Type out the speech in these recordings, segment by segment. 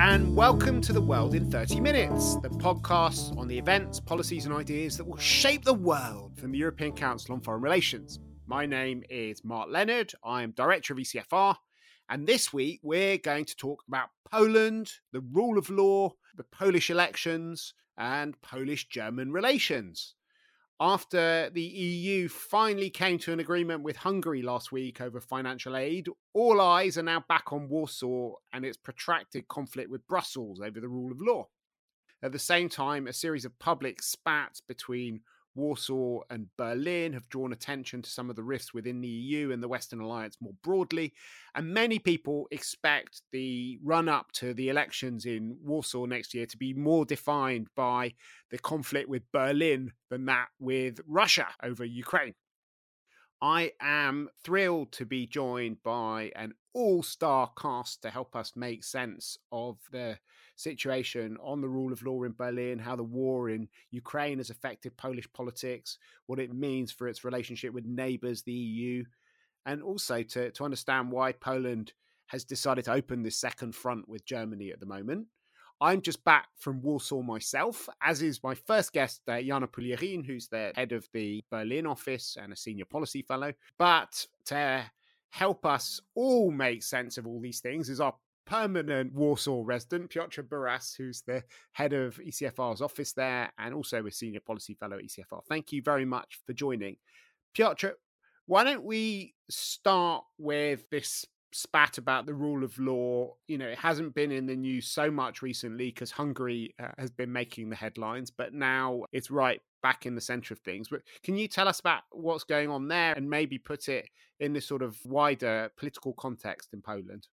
and welcome to The World in 30 Minutes, the podcast on the events, policies, and ideas that will shape the world from the European Council on Foreign Relations. My name is Mark Leonard, I'm Director of ECFR, and this week we're going to talk about Poland, the rule of law, the Polish elections, and Polish German relations after the EU finally came to an agreement with Hungary last week over financial aid, all eyes are now back on Warsaw and its protracted conflict with Brussels over the rule of law. At the same time, a series of public spats between Warsaw and Berlin have drawn attention to some of the rifts within the EU and the Western Alliance more broadly. And many people expect the run up to the elections in Warsaw next year to be more defined by the conflict with Berlin than that with Russia over Ukraine. I am thrilled to be joined by an all star cast to help us make sense of the situation on the rule of law in Berlin, how the war in Ukraine has affected Polish politics, what it means for its relationship with neighbours, the EU, and also to, to understand why Poland has decided to open this second front with Germany at the moment. I'm just back from Warsaw myself, as is my first guest, uh, Jana Puglierin, who's the head of the Berlin office and a senior policy fellow. But to help us all make sense of all these things is our permanent Warsaw resident, Piotr Buras, who's the head of ECFR's office there and also a senior policy fellow at ECFR. Thank you very much for joining. Piotr, why don't we start with this spat about the rule of law? You know, it hasn't been in the news so much recently because Hungary uh, has been making the headlines, but now it's right back in the center of things. But can you tell us about what's going on there and maybe put it in this sort of wider political context in Poland?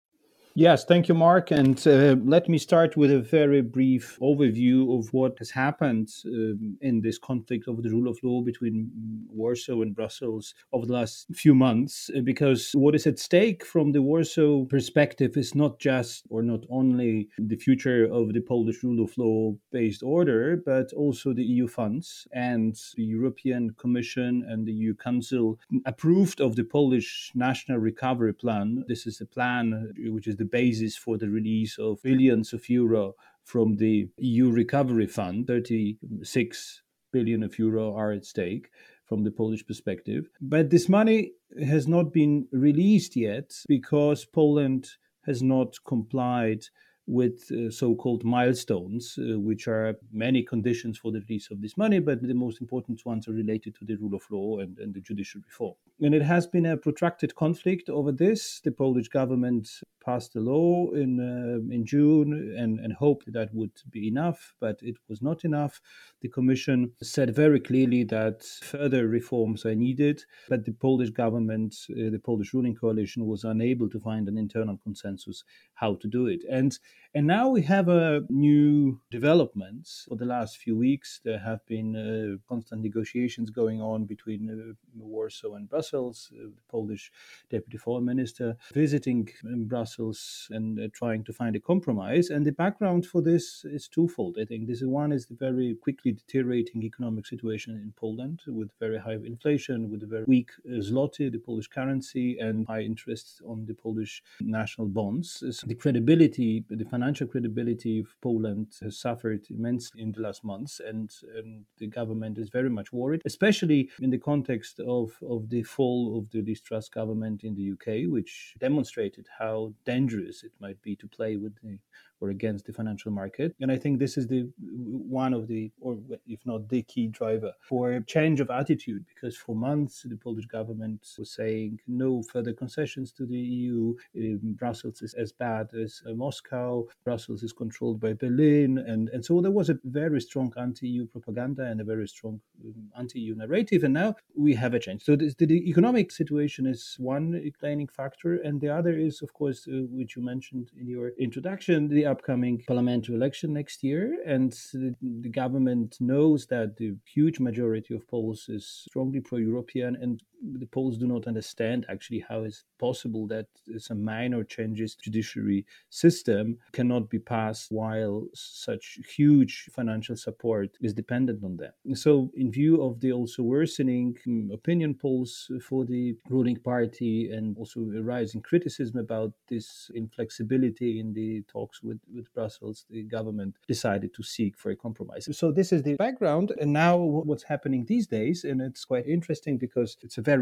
Yes, thank you, Mark. And uh, let me start with a very brief overview of what has happened um, in this conflict over the rule of law between Warsaw and Brussels over the last few months. Uh, because what is at stake from the Warsaw perspective is not just or not only the future of the Polish rule of law based order, but also the EU funds and the European Commission and the EU Council approved of the Polish National Recovery Plan. This is a plan which is the the basis for the release of billions of euro from the EU Recovery Fund. 36 billion of euro are at stake from the Polish perspective. But this money has not been released yet because Poland has not complied with uh, so-called milestones, uh, which are many conditions for the release of this money, but the most important ones are related to the rule of law and, and the judicial reform. And it has been a protracted conflict over this. The Polish government passed a law in uh, in June and, and hoped that would be enough, but it was not enough. The Commission said very clearly that further reforms are needed, but the Polish government, uh, the Polish ruling coalition, was unable to find an internal consensus how to do it. And and now we have a new developments. For the last few weeks, there have been uh, constant negotiations going on between uh, Warsaw and Brussels. Uh, the Polish deputy foreign minister visiting um, Brussels and uh, trying to find a compromise. And the background for this is twofold. I think this one is the very quickly deteriorating economic situation in Poland, with very high inflation, with a very weak uh, zloty, the Polish currency, and high interest on the Polish national bonds. So the credibility, the financial financial credibility of Poland has suffered immensely in the last months, and, and the government is very much worried, especially in the context of, of the fall of the Liz Truss government in the UK, which demonstrated how dangerous it might be to play with the or against the financial market. And I think this is the one of the, or if not the key driver for a change of attitude, because for months the Polish government was saying no further concessions to the EU. Um, Brussels is as bad as uh, Moscow. Brussels is controlled by Berlin, and and so there was a very strong anti-EU propaganda and a very strong um, anti-EU narrative. And now we have a change. So the, the economic situation is one explaining factor, and the other is, of course, uh, which you mentioned in your introduction, the upcoming parliamentary election next year, and the, the government knows that the huge majority of Poles is strongly pro-European, and the Poles do not understand actually how it's possible that some minor changes to judiciary system cannot be passed while such huge financial support is dependent on them. So, in view of the also worsening mm, opinion polls for the ruling party and also rising criticism about this inflexibility in the talks with, with Brussels, the government decided to seek for a compromise. So, this is the background. And now, what's happening these days, and it's quite interesting because it's a very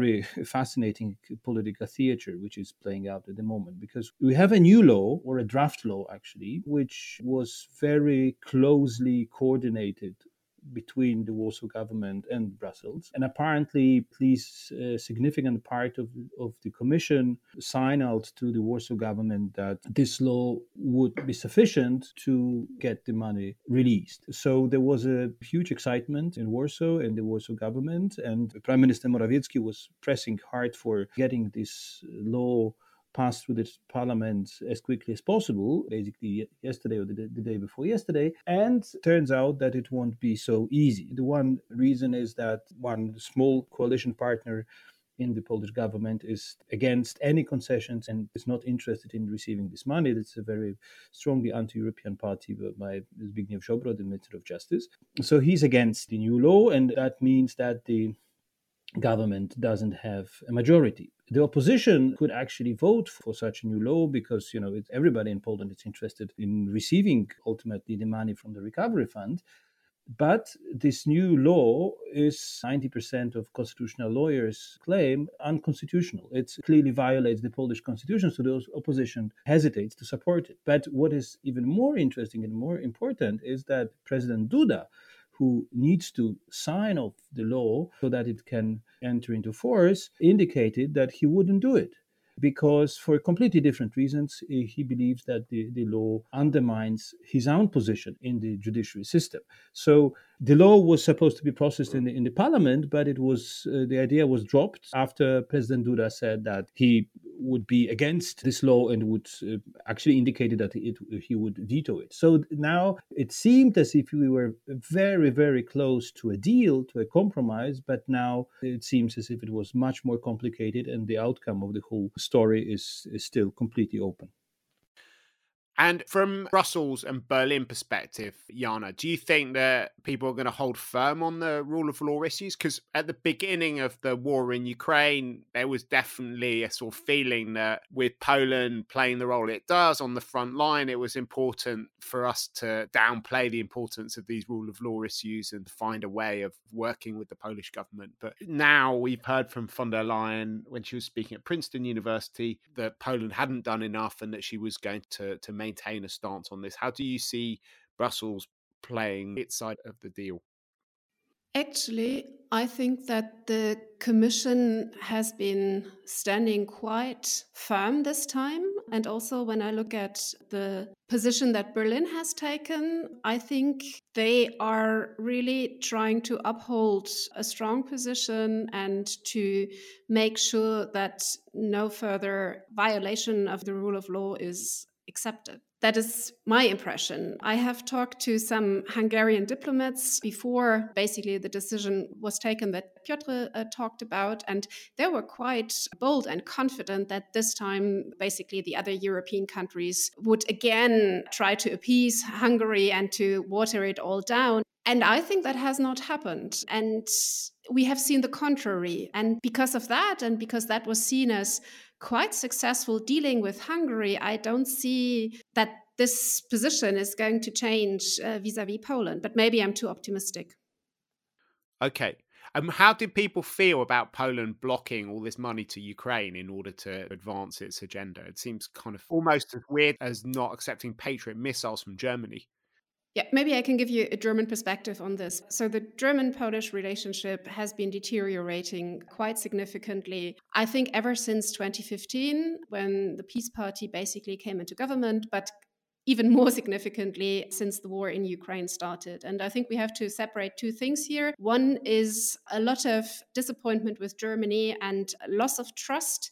fascinating political theater which is playing out at the moment because we have a new law or a draft law actually which was very closely coordinated between the Warsaw government and Brussels. And apparently, please, a significant part of, of the commission sign out to the Warsaw government that this law would be sufficient to get the money released. So there was a huge excitement in Warsaw and the Warsaw government, and Prime Minister Morawiecki was pressing hard for getting this law passed through the parliament as quickly as possible, basically yesterday or the, the, day before yesterday. And turns out that it won't be so easy. The one reason is that one small coalition partner in the Polish government is against any concessions and is not interested in receiving this money. It's a very strongly anti-European party by Zbigniew Ziobro, the Minister of Justice. So he's against the new law, and that means that the government doesn't have a majority. The opposition could actually vote for such a new law because you know everybody in Poland is interested in receiving ultimately the money from the recovery fund. But this new law is 90% of constitutional lawyers claim unconstitutional. It clearly violates the Polish constitution, so the opposition hesitates to support it. But what is even more interesting and more important is that President Duda who needs to sign off the law so that it can enter into force, indicated that he wouldn't do it because for completely different reasons eh, he believes that the, the law undermines his own position in the judiciary system. So the law was supposed to be processed in the, in the parliament but it was uh, the idea was dropped after president duda said that he would be against this law and would uh, actually indicated that it, he would veto it. So now it seemed as if we were very, very close to a deal, to a compromise, but now it seems as if it was much more complicated and the outcome of the whole story is, is still completely open. And from Brussels and Berlin perspective, Jana, do you think that people are going to hold firm on the rule of law issues? Because at the beginning of the war in Ukraine, there was definitely a sort of feeling that with Poland playing the role it does on the front line, it was important for us to downplay the importance of these rule of law issues and find a way of working with the Polish government. But now we've heard from von der Leyen when she was speaking at Princeton University that Poland hadn't done enough and that she was going to, to maintain a stance on this. How do you see Brussels playing its side of the deal? Actually, I think that the Commission has been standing quite firm this time. And also, when I look at the position that Berlin has taken, I think they are really trying to uphold a strong position and to make sure that no further violation of the rule of law is accepted. That is my impression. I have talked to some Hungarian diplomats before basically the decision was taken that Piotr uh, talked about, and they were quite bold and confident that this time basically the other European countries would again try to appease Hungary and to water it all down. And I think that has not happened. And we have seen the contrary. And because of that, and because that was seen as quite successful dealing with Hungary, I don't see that this position is going to change vis a vis Poland. But maybe I'm too optimistic. Okay. Um, how did people feel about Poland blocking all this money to Ukraine in order to advance its agenda? It seems kind of almost as weird as not accepting Patriot missiles from Germany. Yeah, maybe I can give you a German perspective on this. So, the German Polish relationship has been deteriorating quite significantly, I think, ever since 2015, when the PiS Party basically came into government, but even more significantly since the war in Ukraine started. And I think we have to separate two things here. One is a lot of disappointment with Germany and loss of trust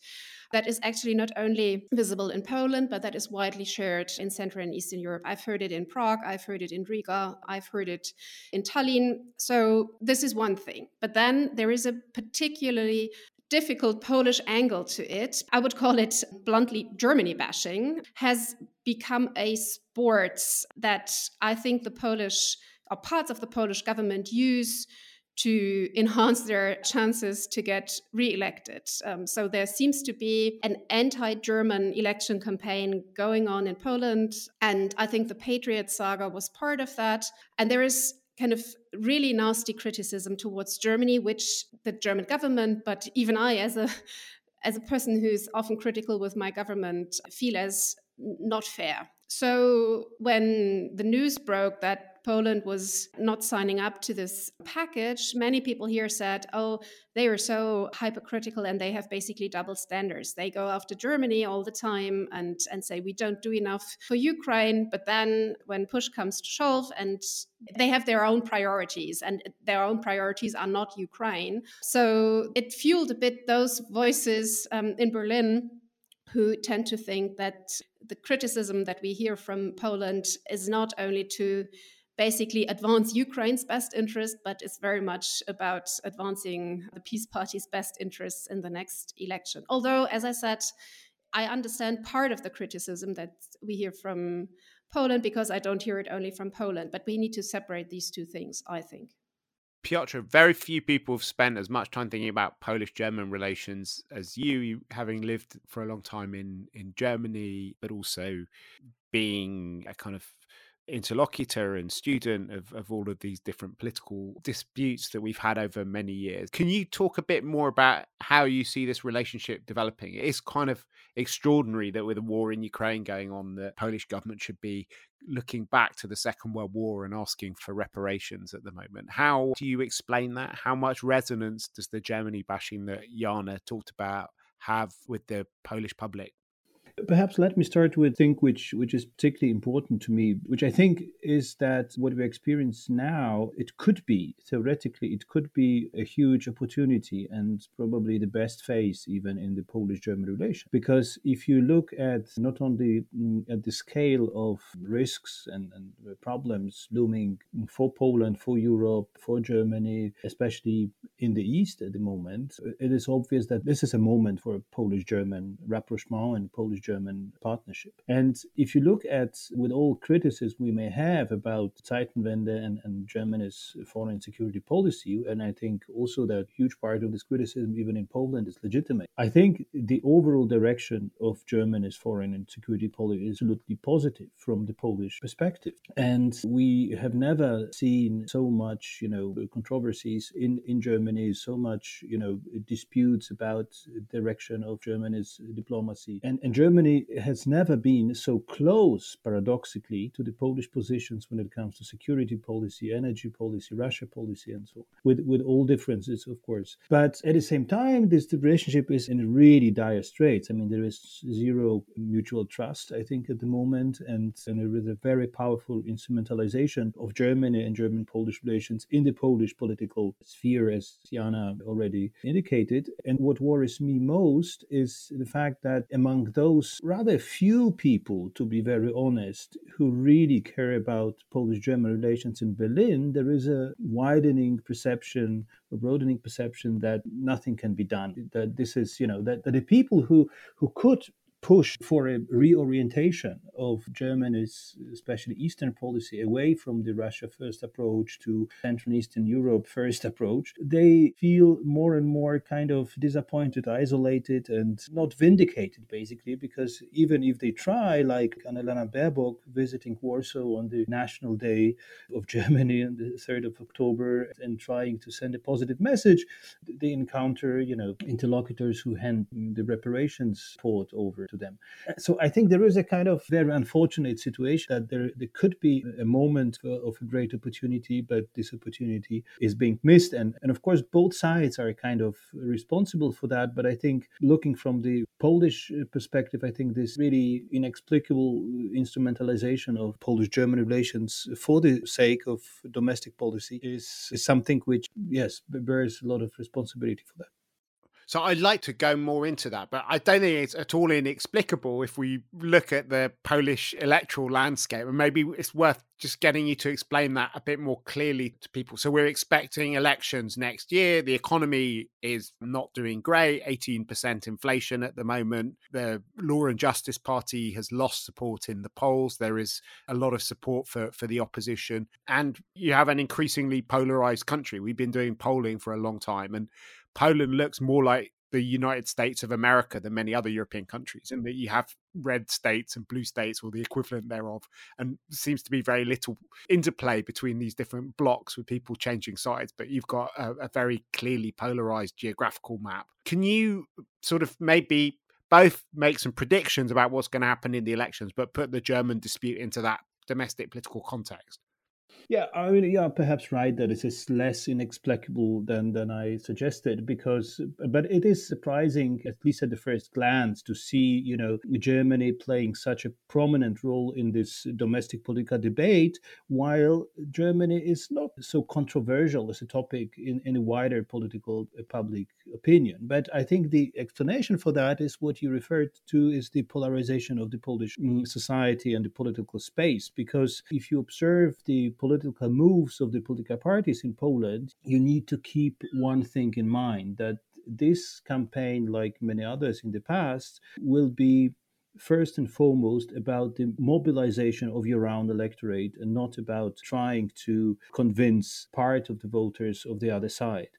that is actually not only visible in Poland, but that is widely shared in Central and Eastern Europe. I've heard it in Prague, I've heard it in Riga, I've heard it in Tallinn. So this is one thing. But then there is a particularly difficult Polish angle to it, I would call it bluntly Germany bashing, has become a sport that I think the Polish or parts of the Polish government use to enhance their chances to get re-elected. Um, so there seems to be an anti-German election campaign going on in Poland, and I think the Patriot saga was part of that. And there is kind of really nasty criticism towards Germany, which the German government, but even I, as a as a person who's often critical with my government, feel as not fair. So when the news broke that Poland was not signing up to this package, many people here said, oh, they are so hypercritical and they have basically double standards. They go after Germany all the time and, and say, we don't do enough for Ukraine. But then when push comes to shove, and they have their own priorities, and their own priorities are not Ukraine. So it fueled a bit those voices um, in Berlin who tend to think that the criticism that we hear from Poland is not only to basically advance Ukraine's best interest, but it's very much about advancing the PiS Party's best interests in the next election. Although, as I said, I understand part of the criticism that we hear from Poland because I don't hear it only from Poland, but we need to separate these two things, I think. Piotr, very few people have spent as much time thinking about Polish German relations as you, you, having lived for a long time in, in Germany, but also being a kind of interlocutor and student of, of all of these different political disputes that we've had over many years. Can you talk a bit more about how you see this relationship developing? It is kind of extraordinary that with a war in Ukraine going on, the Polish government should be looking back to the Second World War and asking for reparations at the moment. How do you explain that? How much resonance does the Germany bashing that Jana talked about have with the Polish public? Perhaps let me start with a thing which which is particularly important to me, which I think is that what we experience now, it could be theoretically, it could be a huge opportunity and probably the best phase even in the Polish-German relation. Because if you look at not only mm, at the scale of risks and, and problems looming for Poland, for Europe, for Germany, especially in the East at the moment, it is obvious that this is a moment for a Polish-German rapprochement and Polish German partnership. And if you look at, with all criticism we may have about Zeitenwende and, and Germany's foreign security policy, and I think also that huge part of this criticism, even in Poland, is legitimate. I think the overall direction of Germany's foreign and security policy is absolutely positive from the Polish perspective. And we have never seen so much, you know, controversies in, in Germany, so much, you know, disputes about direction of Germany's diplomacy. And, and Germany Germany has never been so close, paradoxically, to the Polish positions when it comes to security policy, energy policy, Russia policy, and so on, with, with all differences, of course. But at the same time, this relationship is in really dire straits. I mean, there is zero mutual trust, I think, at the moment, and, and there is a very powerful instrumentalization of Germany and German Polish relations in the Polish political sphere, as Jana already indicated. And what worries me most is the fact that among those rather few people, to be very honest, who really care about Polish German relations in Berlin, there is a widening perception, a broadening perception that nothing can be done. That this is, you know, that, that the people who, who could push for a reorientation of Germany's, especially Eastern policy, away from the Russia first approach to Central and Eastern Europe first approach, they feel more and more kind of disappointed, isolated, and not vindicated, basically, because even if they try, like Annalena Baerbock visiting Warsaw on the National Day of Germany on the 3rd of October and trying to send a positive message, they encounter, you know, interlocutors who hand the reparations port over to them. So I think there is a kind of very unfortunate situation that there, there could be a moment of a great opportunity, but this opportunity is being missed. And, and of course, both sides are kind of responsible for that. But I think looking from the Polish uh, perspective, I think this really inexplicable uh, instrumentalization of Polish German relations for the sake of domestic policy is, is something which, yes, bears a lot of responsibility for that. So I'd like to go more into that, but I don't think it's at all inexplicable if we look at the Polish electoral landscape. And maybe it's worth just getting you to explain that a bit more clearly to people. So we're expecting elections next year. The economy is not doing great, 18% inflation at the moment. The Law and Justice Party has lost support in the polls. There is a lot of support for, for the opposition. And you have an increasingly polarized country. We've been doing polling for a long time. And Poland looks more like the United States of America than many other European countries, in that you have red states and blue states, or the equivalent thereof, and seems to be very little interplay between these different blocks with people changing sides. But you've got a, a very clearly polarized geographical map. Can you sort of maybe both make some predictions about what's going to happen in the elections, but put the German dispute into that domestic political context? Yeah, I mean, yeah, perhaps right that it is less inexplicable than than I suggested because, but it is surprising, at least at the first glance, to see you know Germany playing such a prominent role in this domestic political debate, while Germany is not so controversial as a topic in in a wider political uh, public opinion. But I think the explanation for that is what you referred to is the polarization of the Polish mm, society and the political space. Because if you observe the political political moves of the political parties in Poland, you need to keep one thing in mind that this campaign, like many others in the past, will be first and foremost about the mobilization of your own electorate and not about trying to convince part of the voters of the other side.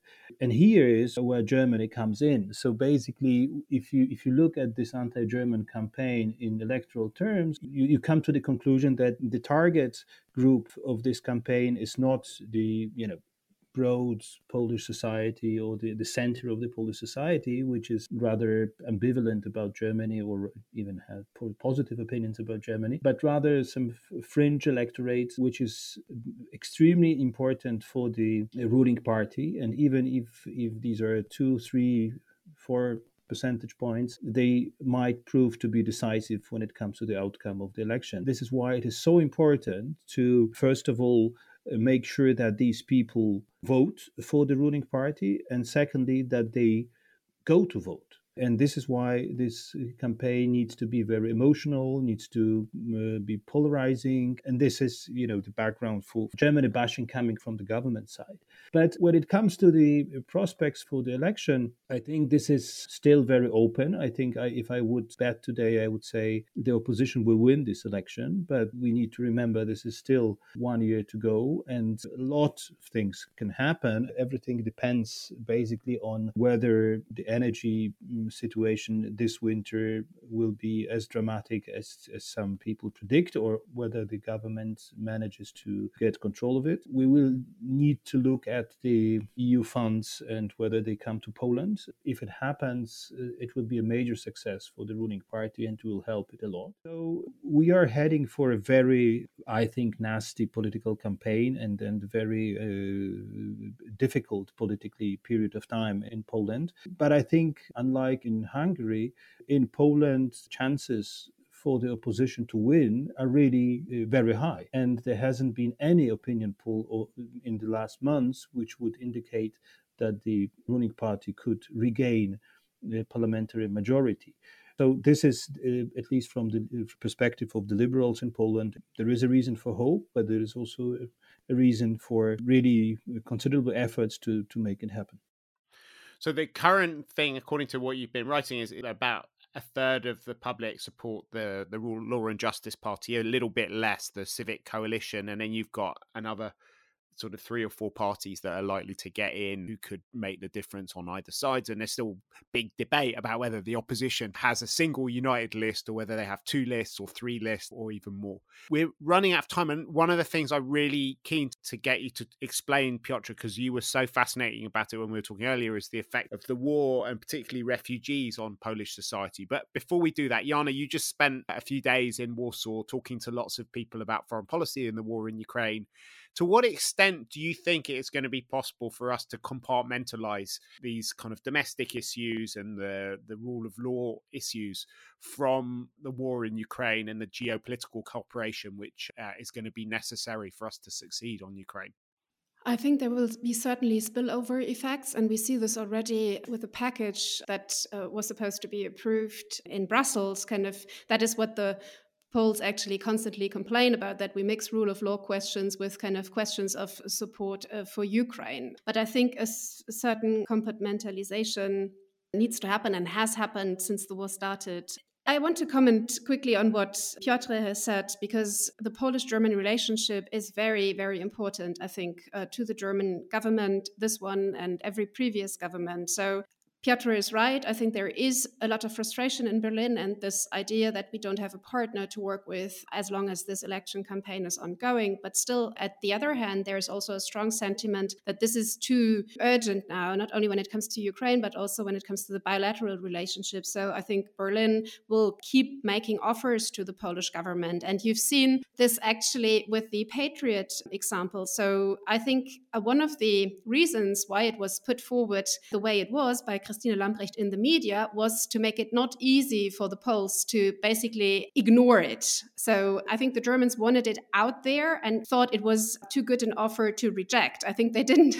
And here is where Germany comes in. So basically, if you if you look at this anti-German campaign in electoral terms, you, you come to the conclusion that the target group of this campaign is not the you know broad Polish society or the, the center of the Polish society, which is rather ambivalent about Germany or even have positive opinions about Germany, but rather some fringe electorate, which is extremely important for the ruling party. And even if, if these are two, three, four percentage points, they might prove to be decisive when it comes to the outcome of the election. This is why it is so important to, first of all, uh, make sure that these people vote for the ruling party, and secondly, that they go to vote. And this is why this uh, campaign needs to be very emotional, needs to uh, be polarizing. And this is, you know, the background for Germany bashing coming from the government side. But when it comes to the uh, prospects for the election, I think this is still very open. I think I, if I would bet today, I would say the opposition will win this election. But we need to remember this is still one year to go, and a lot of things can happen. Everything depends basically on whether the energy mm, situation this winter will be as dramatic as, as some people predict, or whether the government manages to get control of it. We will need to look at at the EU funds and whether they come to Poland. If it happens, uh, it will be a major success for the ruling party and will help it a lot. So we are heading for a very, I think, nasty political campaign and and very uh, difficult politically period of time in Poland. But I think, unlike in Hungary, in Poland, chances for the opposition to win are really uh, very high. And there hasn't been any opinion poll in the last months which would indicate that the ruling party could regain the parliamentary majority. So this is, uh, at least from the uh, perspective of the liberals in Poland, there is a reason for hope, but there is also a reason for really considerable efforts to to make it happen. So the current thing, according to what you've been writing, is about a third of the public support the the Law and Justice Party, a little bit less the Civic Coalition, and then you've got another sort of three or four parties that are likely to get in who could make the difference on either sides. And there's still big debate about whether the opposition has a single united list or whether they have two lists or three lists or even more. We're running out of time. And one of the things I'm really keen to get you to explain, Piotr, because you were so fascinating about it when we were talking earlier, is the effect of the war and particularly refugees on Polish society. But before we do that, Jana, you just spent a few days in Warsaw talking to lots of people about foreign policy and the war in Ukraine to what extent do you think it's going to be possible for us to compartmentalize these kind of domestic issues and the, the rule of law issues from the war in Ukraine and the geopolitical cooperation which uh, is going to be necessary for us to succeed on Ukraine? I think there will be certainly spillover effects, and we see this already with the package that uh, was supposed to be approved in Brussels. Kind of that is what the Poles actually constantly complain about that we mix rule of law questions with kind of questions of support uh, for Ukraine. But I think a, s- a certain compartmentalization needs to happen and has happened since the war started. I want to comment quickly on what Piotr has said because the Polish German relationship is very, very important, I think, uh, to the German government, this one and every previous government. So Piotr is right. I think there is a lot of frustration in Berlin and this idea that we don't have a partner to work with as long as this election campaign is ongoing. But still, at the other hand, there's also a strong sentiment that this is too urgent now, not only when it comes to Ukraine, but also when it comes to the bilateral relationship. So I think Berlin will keep making offers to the Polish government. And you've seen this actually with the Patriot example. So I think uh, one of the reasons why it was put forward the way it was by Christine Lambrecht in the media was to make it not easy for the Poles to basically ignore it. So I think the Germans wanted it out there and thought it was too good an offer to reject. I think they didn't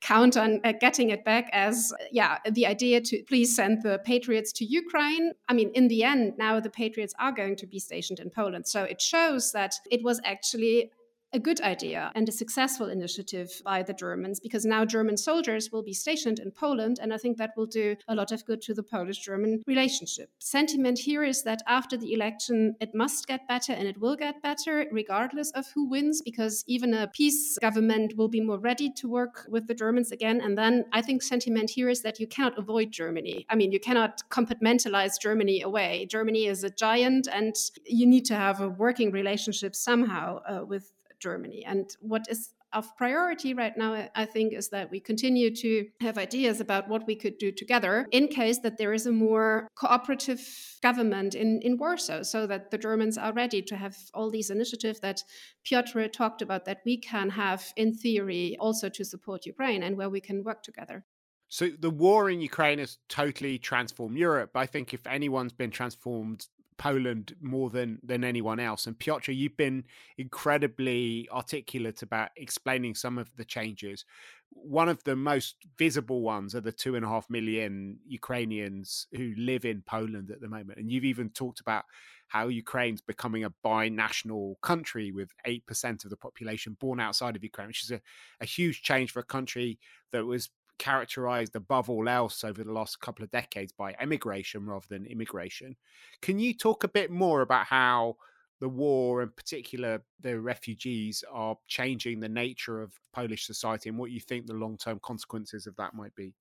count on uh, getting it back as, yeah, the idea to please send the Patriots to Ukraine. I mean, in the end, now the Patriots are going to be stationed in Poland. So it shows that it was actually a good idea and a successful initiative by the Germans because now German soldiers will be stationed in Poland, and I think that will do a lot of good to the Polish German relationship. Sentiment here is that after the election, it must get better and it will get better regardless of who wins because even a PiS government will be more ready to work with the Germans again. And then I think sentiment here is that you cannot avoid Germany. I mean, you cannot compartmentalize Germany away. Germany is a giant, and you need to have a working relationship somehow uh, with Germany. And what is of priority right now, I think, is that we continue to have ideas about what we could do together in case that there is a more cooperative government in, in Warsaw, so that the Germans are ready to have all these initiatives that Piotr talked about that we can have in theory also to support Ukraine and where we can work together. So the war in Ukraine has totally transformed Europe. I think if anyone's been transformed Poland more than than anyone else. And Piotr, you've been incredibly articulate about explaining some of the changes. One of the most visible ones are the two and a half million Ukrainians who live in Poland at the moment. And you've even talked about how Ukraine's becoming a binational country with 8% of the population born outside of Ukraine, which is a, a huge change for a country that was characterized above all else over the last couple of decades by emigration rather than immigration. Can you talk a bit more about how the war, in particular the refugees, are changing the nature of Polish society and what you think the long term consequences of that might be?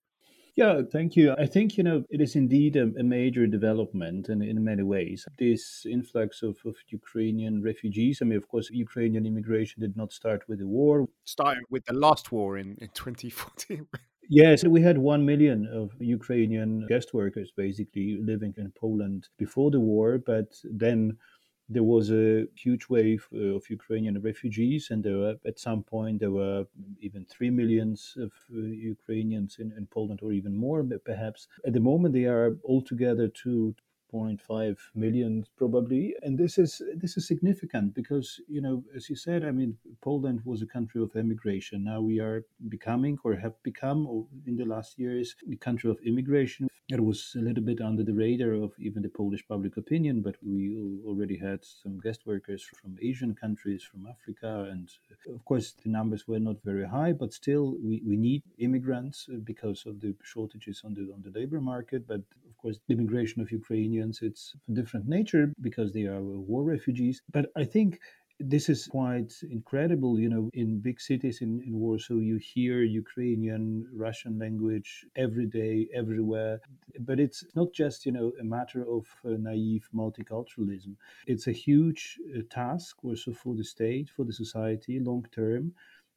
Yeah, thank you. I think, you know, it is indeed a, a major development in, in many ways. This influx of, of Ukrainian refugees, I mean, of course, Ukrainian immigration did not start with the war. Started with the last war in, in 2014. Yes, we had 1 million of Ukrainian guest workers basically living in Poland before the war, but then there was a huge wave uh, of Ukrainian refugees, and there were, at some point there were even three millions of uh, Ukrainians in, in Poland, or even more, perhaps. At the moment, they are altogether two 0.5 million probably. And this is this is significant because you know as you said i mean poland was a country of emigration. Now we are becoming or have become in the last years a country of immigration. It was a little bit under the radar of even the polish public opinion but we already had some guest workers from asian countries from africa and of course the numbers were not very high but still we, we need immigrants because of the shortages on the on the labor market. But of course the immigration of ukrainians it's a different nature because they are war refugees. But I think this is quite incredible. You know, in big cities in, in Warsaw, you hear Ukrainian, Russian language every day, everywhere. But it's not just, you know, a matter of uh, naive multiculturalism. It's a huge uh, task also for the state, for the society, long term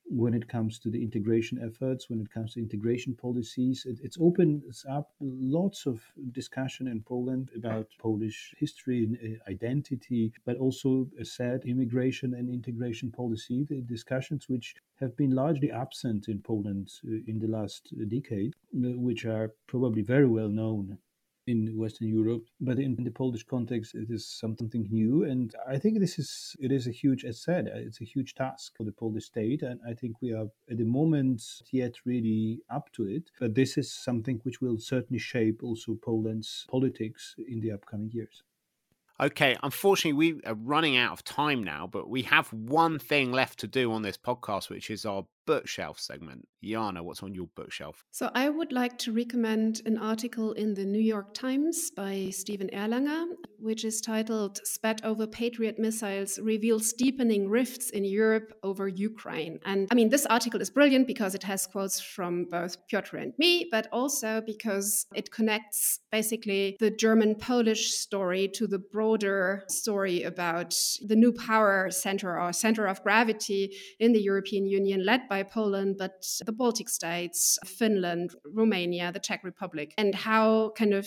when it comes to the integration efforts, when it comes to integration policies. It, it's opens up lots of discussion in Poland about Polish history and uh, identity, but also, a said, immigration and integration policy, the discussions which have been largely absent in Poland uh, in the last decade, uh, which are probably very well known in Western Europe. But in the Polish context, it is something new, and I think this is it is a huge, as said, it's a huge task for the Polish state, and I think we are at the moment yet really up to it. But this is something which will certainly shape also Poland's politics in the upcoming years. Okay, unfortunately, we are running out of time now, but we have one thing left to do on this podcast, which is our bookshelf segment. Jana, what's on your bookshelf? So, I would like to recommend an article in the New York Times by Stephen Erlanger, which is titled Spat Over Patriot Missiles Reveals Deepening Rifts in Europe Over Ukraine. And I mean, this article is brilliant because it has quotes from both Piotr and me, but also because it connects basically the German Polish story to the broader story about the new power center or center of gravity in the European Union led by by Poland, but the Baltic states, Finland, Romania, the Czech Republic, and how kind of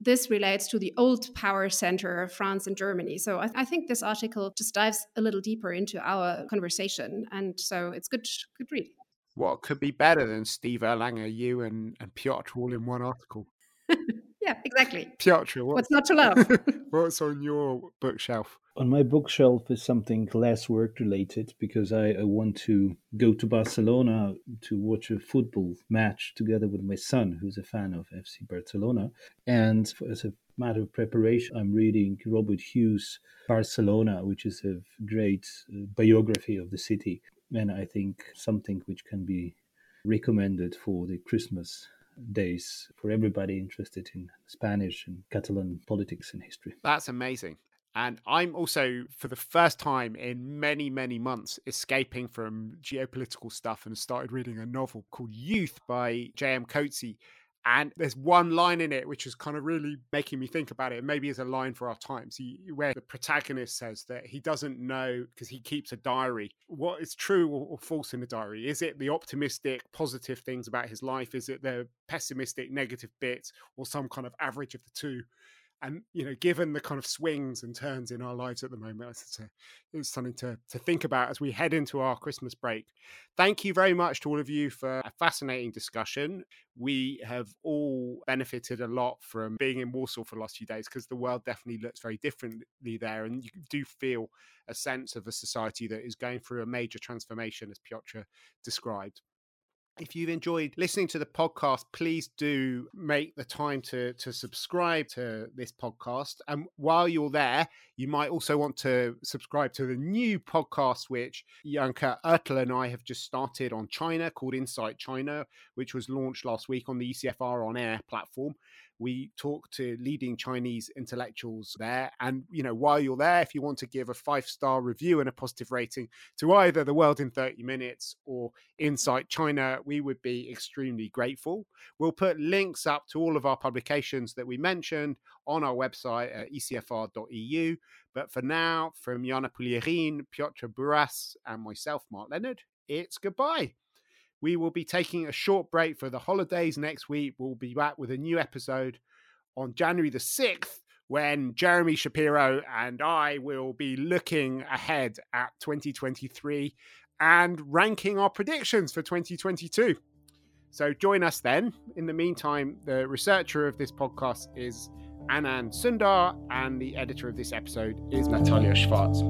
this relates to the old power center of France and Germany. So I, I, think this article just dives a little deeper into our conversation, and so it's good good read. What could be better than Steve Erlanger, you and, and Piotr all in one article? yeah, exactly. Piotr, what's, what's not to love? what's on your bookshelf? on my bookshelf is something less work related because I, I, want to go to Barcelona to watch a football match together with my son, who's a fan of FC Barcelona. And as a matter of preparation, I'm reading Robert Hughes' Barcelona, which is a great uh, biography of the city. And I think something which can be recommended for the Christmas days for everybody interested in Spanish and Catalan politics and history. That's amazing. And I'm also, for the first time in many, many months, escaping from geopolitical stuff and started reading a novel called Youth by J.M. Coetzee. And there's one line in it which is kind of really making me think about it. maybe it's a line for our times, where the protagonist says that he doesn't know because he keeps a diary what is true or false in the diary. Is it the optimistic, positive things about his life? Is it the pessimistic, negative bits, or some kind of average of the two? And you know given the kind of swings and turns in our lives at the moment it's, a, it's something to, to think about as we head into our christmas break. Thank you very much to all of you for a fascinating discussion. We have all benefited a lot from being in warsaw for the last few days because the world definitely looks very differently there and you do feel a sense of a society that is going through a major transformation as piotr described if you've enjoyed listening to the podcast, please do make the time to to subscribe to this podcast. And while you're there, you might also want to subscribe to the new podcast which Janka Oertel and I have just started on China called Insight China, which was launched last week on the ECFR on air platform. We talk to leading Chinese intellectuals there. And, you know, while you're there, if you want to give a five star review and a positive rating to either The World in 30 Minutes or Insight China, we would be extremely grateful. We'll put links up to all of our publications that we mentioned on our website at ecfr.eu. But for now, from Jana Puglierin, Piotr Buras, and myself, Mark Leonard, it's goodbye. We will be taking a short break for the holidays next week. We'll be back with a new episode on January the 6th when Jeremy Shapiro and I will be looking ahead at 2023 and ranking our predictions for 2022. So join us then. In the meantime, the researcher of this podcast is Anand Sundar, and the editor of this episode is Natalia Schwartz.